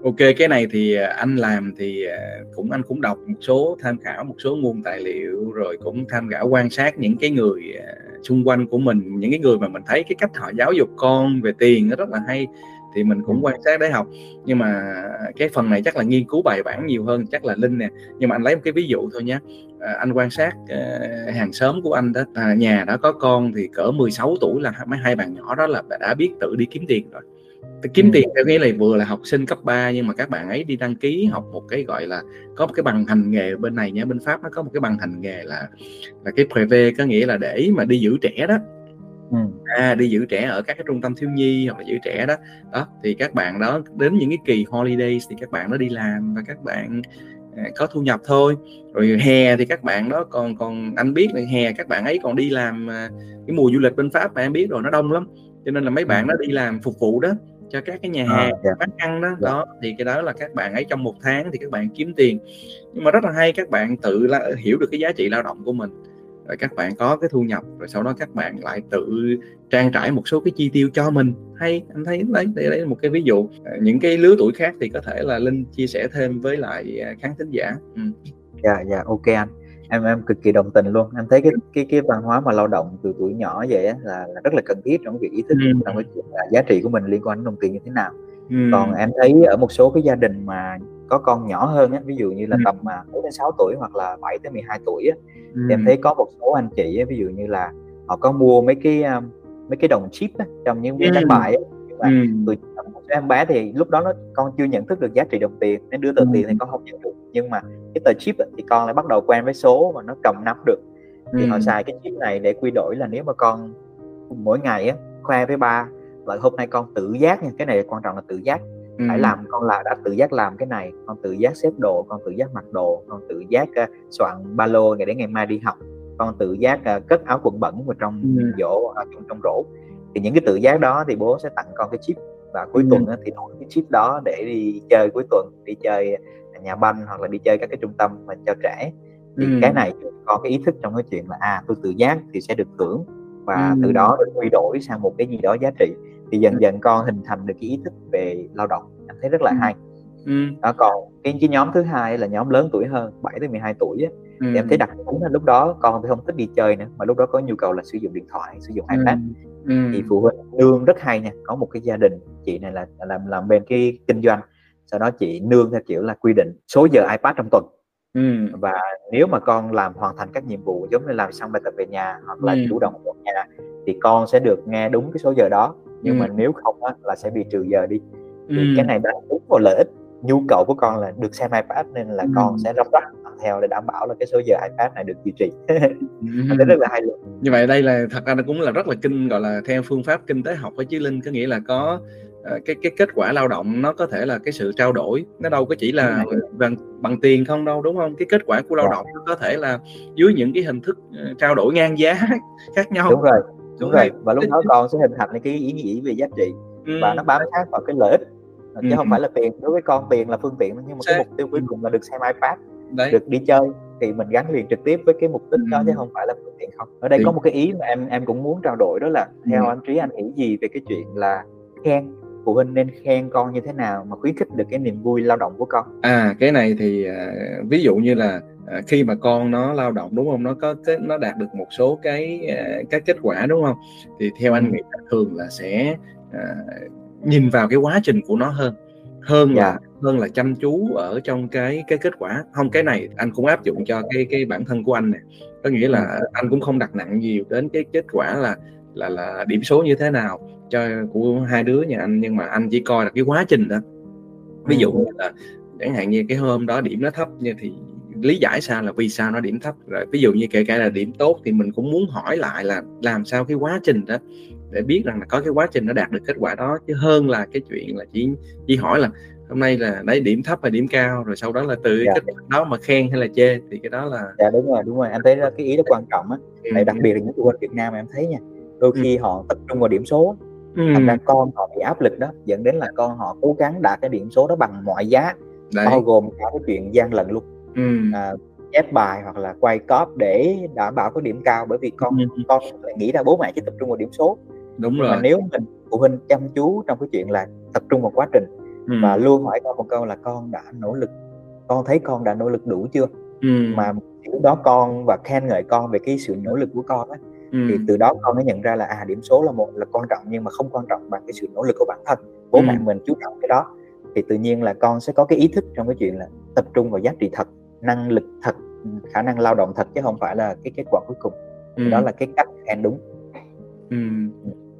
[SPEAKER 1] ok cái này thì à, anh làm thì à, cũng anh cũng đọc một số tham khảo một số nguồn tài liệu rồi cũng tham khảo quan sát những cái người à, xung quanh của mình những cái người mà mình thấy cái cách họ giáo dục con về tiền nó rất là hay thì mình cũng quan sát để học. Nhưng mà cái phần này chắc là nghiên cứu bài bản nhiều hơn chắc là linh nè. Nhưng mà anh lấy một cái ví dụ thôi nhé à, anh quan sát uh, hàng xóm của anh đó à, nhà đã có con thì cỡ 16 tuổi là mấy hai bạn nhỏ đó là đã biết tự đi kiếm tiền rồi kiếm ừ. tiền theo nghĩa là vừa là học sinh cấp 3 nhưng mà các bạn ấy đi đăng ký học một cái gọi là có một cái bằng hành nghề bên này nhé bên pháp nó có một cái bằng hành nghề là là cái privé có nghĩa là để mà đi giữ trẻ đó ừ. à, đi giữ trẻ ở các cái trung tâm thiếu nhi hoặc là giữ trẻ đó đó thì các bạn đó đến những cái kỳ holidays thì các bạn đó đi làm và các bạn à, có thu nhập thôi rồi hè thì các bạn đó còn còn anh biết là hè các bạn ấy còn đi làm à, cái mùa du lịch bên pháp mà em biết rồi nó đông lắm cho nên là mấy bạn ừ. đó đi làm phục vụ đó cho các cái nhà à, hàng yeah. bán ăn đó. Yeah. đó thì cái đó là các bạn ấy trong một tháng thì các bạn kiếm tiền. Nhưng mà rất là hay các bạn tự là hiểu được cái giá trị lao động của mình. Rồi các bạn có cái thu nhập rồi sau đó các bạn lại tự trang trải một số cái chi tiêu cho mình. Hay anh thấy đấy đây đấy là một cái ví dụ. À, những cái lứa tuổi khác thì có thể là linh chia sẻ thêm với lại à, khán thính giả.
[SPEAKER 2] Ừ. dạ dạ ok anh em em cực kỳ đồng tình luôn em thấy cái cái cái văn hóa mà lao động từ tuổi nhỏ vậy á, là, là rất là cần thiết trong việc ý thức ừ. trong cái chuyện là giá trị của mình liên quan đến đồng tiền như thế nào ừ. còn em thấy ở một số cái gia đình mà có con nhỏ hơn á, ví dụ như là ừ. tầm mà 4 đến 6 tuổi hoặc là 7 tới 12 tuổi á, ừ. thì em thấy có một số anh chị á, ví dụ như là họ có mua mấy cái um, mấy cái đồng chip á, trong những cái ừ. đánh bài á, nhưng mà ừ. số em bé thì lúc đó nó con chưa nhận thức được giá trị đồng tiền nên đưa tờ ừ. tiền thì con không nhận được nhưng mà cái tờ chip thì con lại bắt đầu quen với số và nó cầm nắm được thì ừ. họ xài cái chip này để quy đổi là nếu mà con mỗi ngày á khoe với ba là hôm nay con tự giác nha cái này quan trọng là tự giác ừ. phải làm con là đã tự giác làm cái này con tự giác xếp đồ con tự giác mặc đồ con tự giác uh, soạn ba lô để ngày mai đi học con tự giác uh, cất áo quần bẩn vào trong ừ. dỗ uh, trong trong rổ thì những cái tự giác đó thì bố sẽ tặng con cái chip và cuối ừ. tuần thì đổi cái chip đó để đi chơi cuối tuần đi chơi nhà banh hoặc là đi chơi các cái trung tâm mà cho trẻ thì
[SPEAKER 1] Ừm.
[SPEAKER 2] cái này có cái ý thức trong cái chuyện là à tôi tự giác thì sẽ được thưởng và
[SPEAKER 1] Ừm.
[SPEAKER 2] từ đó được quy đổi sang một cái gì đó giá trị thì dần
[SPEAKER 1] Ừm.
[SPEAKER 2] dần con hình thành được cái ý thức về lao động em thấy rất là
[SPEAKER 1] Ừm.
[SPEAKER 2] hay
[SPEAKER 1] Ừm.
[SPEAKER 2] đó còn cái cái nhóm thứ hai là nhóm lớn tuổi hơn 7 tới 12 tuổi á thì em thấy đặc tính là lúc đó con thì không thích đi chơi nữa mà lúc đó có nhu cầu là sử dụng điện thoại sử dụng iPad
[SPEAKER 1] Ừm.
[SPEAKER 2] thì phụ huynh nương rất hay nha có một cái gia đình chị này là làm làm bên cái kinh doanh sau đó chị nương theo kiểu là quy định số giờ iPad trong tuần
[SPEAKER 1] Ừm.
[SPEAKER 2] và nếu mà con làm hoàn thành các nhiệm vụ giống như làm xong bài tập về nhà hoặc là
[SPEAKER 1] Ừm.
[SPEAKER 2] chủ động ở nhà thì con sẽ được nghe đúng cái số giờ đó nhưng mà
[SPEAKER 1] Ừm.
[SPEAKER 2] nếu không á, là sẽ bị trừ giờ đi thì
[SPEAKER 1] Ừm.
[SPEAKER 2] cái này đánh đúng vào lợi ích nhu cầu của con là được xem iPad nên là con
[SPEAKER 1] Ừm.
[SPEAKER 2] sẽ rắp làm theo để đảm bảo là cái số giờ iPad này được duy trì (laughs) anh thấy rất là hay luôn
[SPEAKER 1] Như vậy đây là thật ra nó cũng là rất là kinh gọi là theo phương pháp kinh tế học á chứ Linh, có nghĩa là có, cái cái kết quả lao động nó có thể là cái sự trao đổi, nó đâu có chỉ là bằng bằng tiền không đâu, đúng hông? Cái kết quả của lao
[SPEAKER 2] Dạ.
[SPEAKER 1] động nó có thể là dưới những cái hình thức, ờ, trao đổi ngang giá (laughs) khác nhau.
[SPEAKER 2] Đúng rồi, đúng
[SPEAKER 1] Đúng
[SPEAKER 2] rồi. và lúc đó con sẽ hình thành cái ý nghĩ về giá trị và nó bám sát vào cái lợi ích. Ờ, chứ không phải là tiền. Đối với con tiền là phương tiện nhưng mà cái mục tiêu cuối cùng là được xem iPad
[SPEAKER 1] Đấy.
[SPEAKER 2] được đi chơi thì mình gắn liền trực tiếp với cái mục đích đó chứ không phải là phương tiện không. Ở đây
[SPEAKER 1] Thì
[SPEAKER 2] có một cái ý mà em em cũng muốn trao đổi đó là theo
[SPEAKER 1] Ừm.
[SPEAKER 2] anh Trí anh nghĩ gì về cái chuyện là khen phụ huynh nên khen con như thế nào mà khuyến khích được cái niềm vui lao động của con
[SPEAKER 1] À, cái này thì, à, ví dụ như là, à, khi mà con nó lao động, đúng hông? Nó có cái nó đạt được một số cái, a, cái kết quả, đúng hông? Thì theo anh
[SPEAKER 2] Ừm.
[SPEAKER 1] nghĩ là thường là sẽ, à, nhìn vào cái quá trình của nó hơn, hơn
[SPEAKER 2] Dạ.
[SPEAKER 1] là hơn là chăm chú ở trong cái cái kết quả. Hông, cái này anh cũng áp dụng cho cái cái bản thân của anh nè, có nghĩa là anh cũng không đặt nặng nhiều đến cái kết quả là là là điểm số như thế nào cho của hai đứa nhà anh, nhưng mà anh chỉ coi là cái quá trình thôi. Ví dụ
[SPEAKER 2] Ừm.
[SPEAKER 1] như là chẳng hạn như cái hôm đó điểm nó thấp như thì lý giải sao là vì sao nó điểm thấp, rồi ví dụ như kể cả là điểm tốt thì mình cũng muốn hỏi lại là làm sao cái quá trình đó để biết rằng là có cái quá trình nó đạt được kết quả đó, chứ hơn là cái chuyện là chỉ chỉ hỏi là hôm nay là lấy điểm thấp hay điểm cao, rồi sau đó là từ cái
[SPEAKER 2] Dạ.
[SPEAKER 1] kết quả đó mà khen hay là chê thì cái đó là
[SPEAKER 2] Dạ, đúng rồi, đúng rồi, em thấy đó cái ý đó quan trọng á, tại đặc biệt là những phụ huynh Việt Nam em thấy nha, đôi
[SPEAKER 1] Ừm.
[SPEAKER 2] khi họ tập trung vào điểm số thành ra con họ bị áp lực đó, dẫn đến là con họ cố gắng đạt cái điểm số đó bằng mọi giá, bao
[SPEAKER 1] Đấy.
[SPEAKER 2] gồm cả cái chuyện gian lận luôn.
[SPEAKER 1] Ừm.
[SPEAKER 2] À, chép bài hoặc là quay cóp để đảm bảo có điểm cao bởi vì con
[SPEAKER 1] Ừm.
[SPEAKER 2] con lại nghĩ là bố mẹ chỉ tập trung vào điểm số.
[SPEAKER 1] Đúng
[SPEAKER 2] Nhưng mà
[SPEAKER 1] rồi.
[SPEAKER 2] nếu mình phụ huynh chăm chú trong cái chuyện là tập trung vào quá trình và
[SPEAKER 1] Ừm.
[SPEAKER 2] luôn hỏi con một câu là "Con đã nỗ lực con thấy con đã nỗ lực đủ chưa?"
[SPEAKER 1] Ừm.
[SPEAKER 2] Mà lúc đó con và khen ngợi con về cái sự nỗ lực của con á, thì
[SPEAKER 1] Ừm.
[SPEAKER 2] từ đó con mới nhận ra là, à, điểm số là một là quan trọng nhưng mà không quan trọng bằng cái sự nỗ lực của bản thân. Bố mẹ
[SPEAKER 1] Ừm.
[SPEAKER 2] mình chú trọng cái đó thì tự nhiên là con sẽ có cái ý thức trong cái chuyện là tập trung vào giá trị thật, năng lực thật, khả năng lao động thật chứ không phải là cái kết quả cuối cùng. Thì đó là cái cách khen đúng.
[SPEAKER 1] Ừm.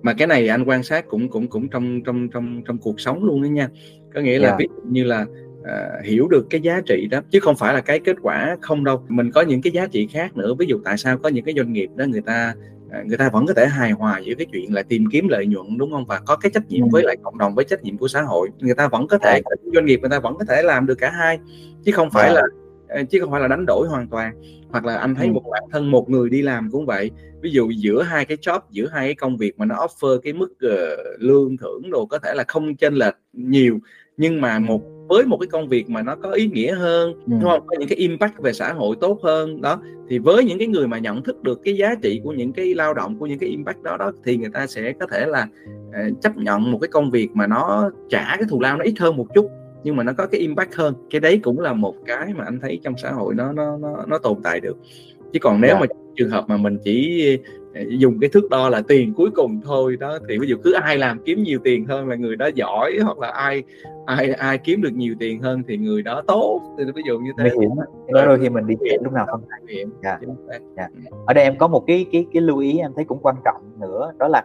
[SPEAKER 1] Mà cái này anh quan sát cũng cũng cũng trong trong trong trong cuộc sống luôn đó nha. Có nghĩa là
[SPEAKER 2] Dạ.
[SPEAKER 1] ví dụ như là, à, hiểu được cái giá trị đó, chứ không phải là cái kết quả không đâu. Mình có những cái giá trị khác nữa, ví dụ tại sao có những cái doanh nghiệp đó người ta, à, người ta vẫn có thể hài hòa giữa cái chuyện là tìm kiếm lợi nhuận, đúng hông? Và có cái trách nhiệm với lại cộng đồng, với trách nhiệm của xã hội. Người ta vẫn có
[SPEAKER 2] À.
[SPEAKER 1] thể doanh nghiệp người ta vẫn có thể làm được cả hai, chứ không phải là, ờ, chứ không phải là đánh đổi hoàn toàn. Hoặc là anh thấy một bản thân một người đi làm cũng vậy, ví dụ giữa hai cái job, giữa hai cái công việc mà nó offer cái mức, ờ, lương thưởng đồ có thể là không chênh lệch nhiều, nhưng mà một với một cái công việc mà nó có ý nghĩa hơn, đúng
[SPEAKER 2] Ừm.
[SPEAKER 1] hông? Có những cái impact về xã hội tốt hơn, đó, thì với những cái người mà nhận thức được cái giá trị của những cái lao động, của những cái impact đó đó, thì người ta sẽ có thể là, ờ, chấp nhận một cái công việc mà nó trả cái thù lao nó ít hơn một chút, nhưng mà nó có cái impact hơn. Cái đấy cũng là một cái mà anh thấy trong xã hội nó nó nó nó tồn tại được. Chứ còn nếu
[SPEAKER 2] Dạ.
[SPEAKER 1] mà trường hợp mà mình chỉ, dùng cái thước đo là tiền cuối cùng thôi đó, thì ví dụ cứ ai làm kiếm nhiều tiền hơn là người đó giỏi, hoặc là ai ai ai kiếm được nhiều tiền hơn thì người đó tốt, thì ví dụ như thế.
[SPEAKER 2] hiểm đó đôi khi mình đi trễ lúc nào không
[SPEAKER 1] hiểm,
[SPEAKER 2] Dạ.
[SPEAKER 1] xác.
[SPEAKER 2] Dạ. Ở đây em có một cái cái cái lưu ý em thấy cũng quan trọng nữa, đó là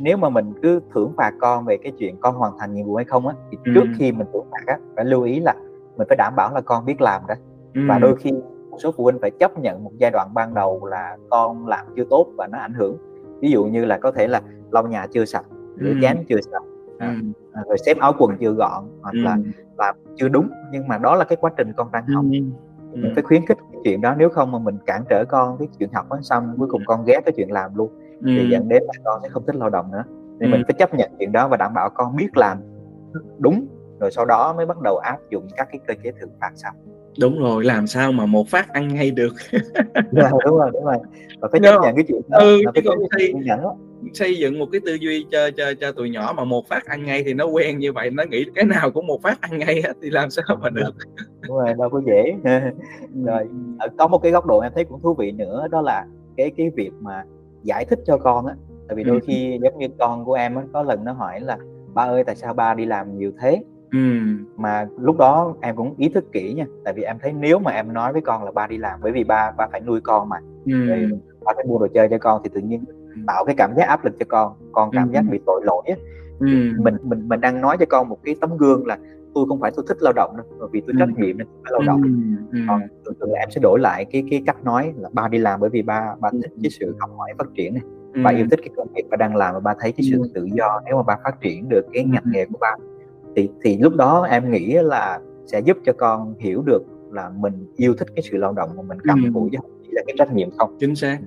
[SPEAKER 2] nếu mà mình cứ thưởng phạt con về cái chuyện con hoàn thành nhiệm vụ hay không á, thì trước
[SPEAKER 1] Ừm.
[SPEAKER 2] khi mình thưởng phạt á, phải lưu ý là mình phải đảm bảo là con biết làm đã. Và
[SPEAKER 1] Ừm.
[SPEAKER 2] đôi khi số phụ huynh phải chấp nhận một giai đoạn ban đầu là con làm chưa tốt và nó ảnh hưởng. Ví dụ như là có thể là lau nhà chưa sạch, rửa
[SPEAKER 1] Ừm.
[SPEAKER 2] chén chưa sạch, à,
[SPEAKER 1] Ừm.
[SPEAKER 2] à, rồi xếp áo quần chưa gọn, hoặc là
[SPEAKER 1] Ừm.
[SPEAKER 2] làm chưa đúng, nhưng mà đó là cái quá trình con đang học.
[SPEAKER 1] Ừm.
[SPEAKER 2] Mình
[SPEAKER 1] Ừm.
[SPEAKER 2] phải khuyến khích cái chuyện đó, nếu không mà mình cản trở con cái chuyện học á, xong cuối cùng con ghét cái chuyện làm luôn, thì
[SPEAKER 1] Ừm.
[SPEAKER 2] dẫn đến là con sẽ không thích lao động nữa. Nên mình
[SPEAKER 1] Ừm.
[SPEAKER 2] phải chấp nhận chuyện đó và đảm bảo con biết làm đúng, rồi sau đó mới bắt đầu áp dụng các cái cơ chế thưởng phạt sau.
[SPEAKER 1] Đúng rồi làm sao mà một phát ăn ngay được? (laughs)
[SPEAKER 2] Dạ, đúng rồi đúng rồi. Và phải chấp nhận cái chuyện đó.
[SPEAKER 1] Ừ, chứ còn xây, xây dựng một cái tư duy cho cho cho tụi nhỏ mà một phát ăn ngay thì nó quen như vậy nó nghĩ cái nào cũng một phát ăn ngay hết thì làm sao mà được?
[SPEAKER 2] Đúng rồi đâu có dễ. (laughs) Rồi có một cái góc độ em thấy cũng thú vị nữa đó là cái cái việc mà giải thích cho con á. Tại vì đôi khi giống như con của em á có lần nó hỏi là ba ơi tại sao ba đi làm nhiều thế ừ. mà lúc đó em cũng ý thức kỹ nha tại vì em thấy nếu mà em nói với con là ba đi làm bởi vì ba ba phải nuôi con mà. Ừ. rồi ba phải mua đồ chơi cho con thì tự nhiên tạo cái cảm giác áp lực cho con con cảm ừ. giác bị tội lỗi á. Ừ. mình mình mình đang nói cho con một cái tấm gương là tôi không phải tôi thích lao động đâu vì tôi trách nhiệm nên tôi phải lao động. Ừ. còn thường thường em sẽ đổi lại cái cái cách nói là ba đi làm bởi vì ba ba thích cái sự học hỏi phát triển này. Ba yêu thích cái công việc ba đang làm và ba thấy cái sự tự do nếu mà ba phát triển được cái ngành nghề của ba thì thì lúc đó em nghĩ là sẽ giúp cho con hiểu được là mình yêu thích cái sự lao động mà mình cầm cụi chứ không chỉ là cái trách nhiệm không.
[SPEAKER 1] Chính xác.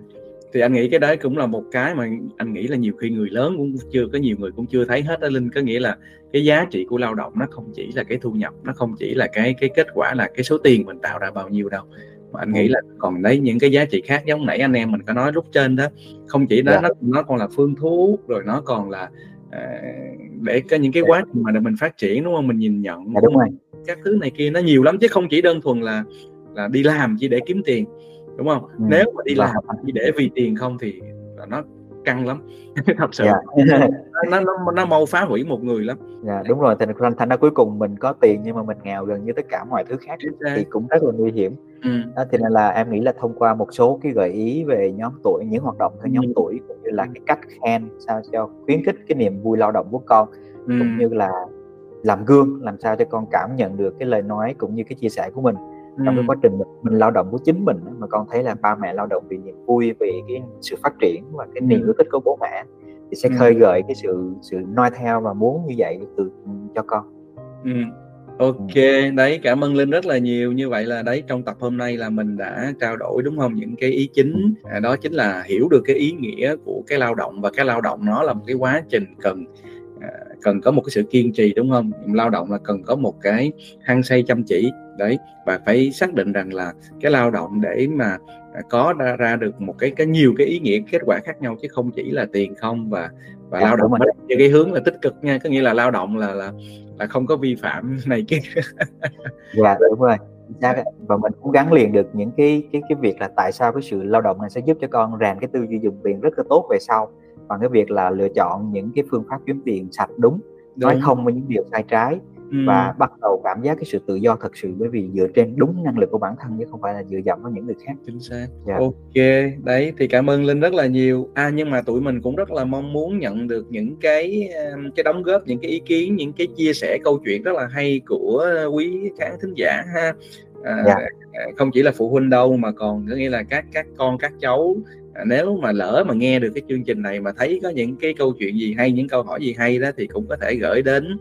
[SPEAKER 1] Thì anh nghĩ cái đấy cũng là một cái mà anh nghĩ là nhiều khi người lớn cũng chưa có nhiều người cũng chưa thấy hết đó linh. Có nghĩa là cái giá trị của lao động nó không chỉ là cái thu nhập nó không chỉ là cái cái kết quả là cái số tiền mình tạo ra bao nhiêu đâu. Mà anh nghĩ là còn đấy những cái giá trị khác. Giống nãy anh em mình có nói lúc trên đó không chỉ đó yeah. Dạ. nó nó còn là phương thuốc rồi nó còn là để có những cái quá trình mà để mình phát triển đúng không mình nhìn nhận
[SPEAKER 2] yeah, dạ, đúng rồi.
[SPEAKER 1] các thứ này kia nó nhiều lắm chứ không chỉ đơn thuần là là đi làm chỉ để kiếm tiền đúng không ừ. nếu mà đi làm chỉ để vì tiền không thì là nó căng lắm (laughs) thật sự yeah. Dạ. (laughs) nó, nó nó mau phá hủy một người lắm
[SPEAKER 2] dạ yeah, đúng rồi thành thành thành ra cuối cùng mình có tiền nhưng mà mình nghèo gần như tất cả mọi thứ khác thì cũng rất là nguy hiểm ừ. đó, thì nên là em nghĩ là thông qua một số cái gợi ý về nhóm tuổi những hoạt động theo nhóm ừ. tuổi cũng như là cái cách khen sao cho khuyến khích cái niềm vui lao động của con ừ. cũng như là làm gương làm sao cho con cảm nhận được cái lời nói cũng như cái chia sẻ của mình trong cái quá trình mình, mình lao động của chính mình mà con thấy là ba mẹ lao động vì niềm vui vì cái sự phát triển và cái niềm yêu thích của bố mẹ thì sẽ khơi gợi cái sự sự noi theo và muốn như vậy từ cho con.
[SPEAKER 1] Ừ. Ok, đấy cảm ơn Linh rất là nhiều. Như vậy là đấy trong tập hôm nay là mình đã trao đổi đúng không? Những cái ý chính à, đó chính là hiểu được cái ý nghĩa của cái lao động và cái lao động nó là một cái quá trình cần à, cần có một cái sự kiên trì đúng không? Lao động là cần có một cái hăng say chăm chỉ đấy và phải xác định rằng là cái lao động để mà à, có ra, ra được một cái cái nhiều cái ý nghĩa kết quả khác nhau chứ không chỉ là tiền không và và dạ, lao động theo cái hướng là tích cực nha có nghĩa là lao động là là là không có vi phạm (laughs) này kia.
[SPEAKER 2] Dạ đúng rồi và mình cũng gắn liền được những cái cái cái việc là tại sao cái sự lao động này sẽ giúp cho con rèn cái tư duy dùng tiền rất là tốt về sau. Bằng cái việc là lựa chọn những cái phương pháp kiếm tiền sạch đúng, đúng. nói không với những điều sai trái và bắt đầu cảm giác cái sự tự do thật sự bởi vì dựa trên đúng năng lực của bản thân chứ không phải là dựa dẫm vào những người khác.
[SPEAKER 1] Chính xác. Dạ. ok đấy thì cảm ơn linh rất là nhiều. À nhưng mà tụi mình cũng rất là mong muốn nhận được những cái cái đóng góp những cái ý kiến những cái chia sẻ câu chuyện rất là hay của quý khán thính giả ha. À, dạ. À, không chỉ là phụ huynh đâu mà còn có nghĩa là các các con các cháu à, nếu mà lỡ mà nghe được cái chương trình này mà thấy có những cái câu chuyện gì hay những câu hỏi gì hay đó thì cũng có thể gửi đến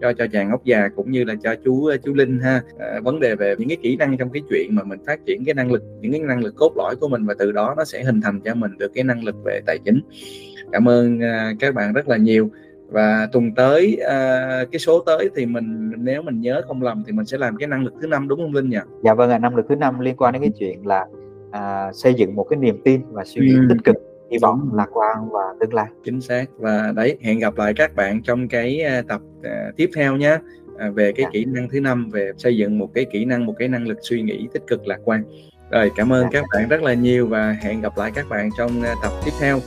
[SPEAKER 1] cho cho chàng ốc già cũng như là cho chú chú linh ha. À, vấn đề về những cái kỹ năng trong cái chuyện mà mình phát triển cái năng lực những cái năng lực cốt lõi của mình và từ đó nó sẽ hình thành cho mình được cái năng lực về tài chính. Cảm ơn à, các bạn rất là nhiều. Và tuần tới à, cái số tới thì mình nếu mình nhớ không lầm thì mình sẽ làm cái năng lực thứ năm đúng không linh nhỉ?
[SPEAKER 2] Dạ vâng ạ à, năng lực thứ năm liên quan đến cái chuyện là à, xây dựng một cái niềm tin và suy nghĩ ừ. tích cực hy vọng lạc quan và tương lai
[SPEAKER 1] chính xác và đấy hẹn gặp lại các bạn trong cái à, tập uh, tiếp theo nhé à, về cái à. kỹ năng thứ năm về xây dựng một cái kỹ năng một cái năng lực suy nghĩ tích cực lạc quan rồi cảm ơn à. các bạn rất là nhiều và hẹn gặp lại các bạn trong uh, tập tiếp theo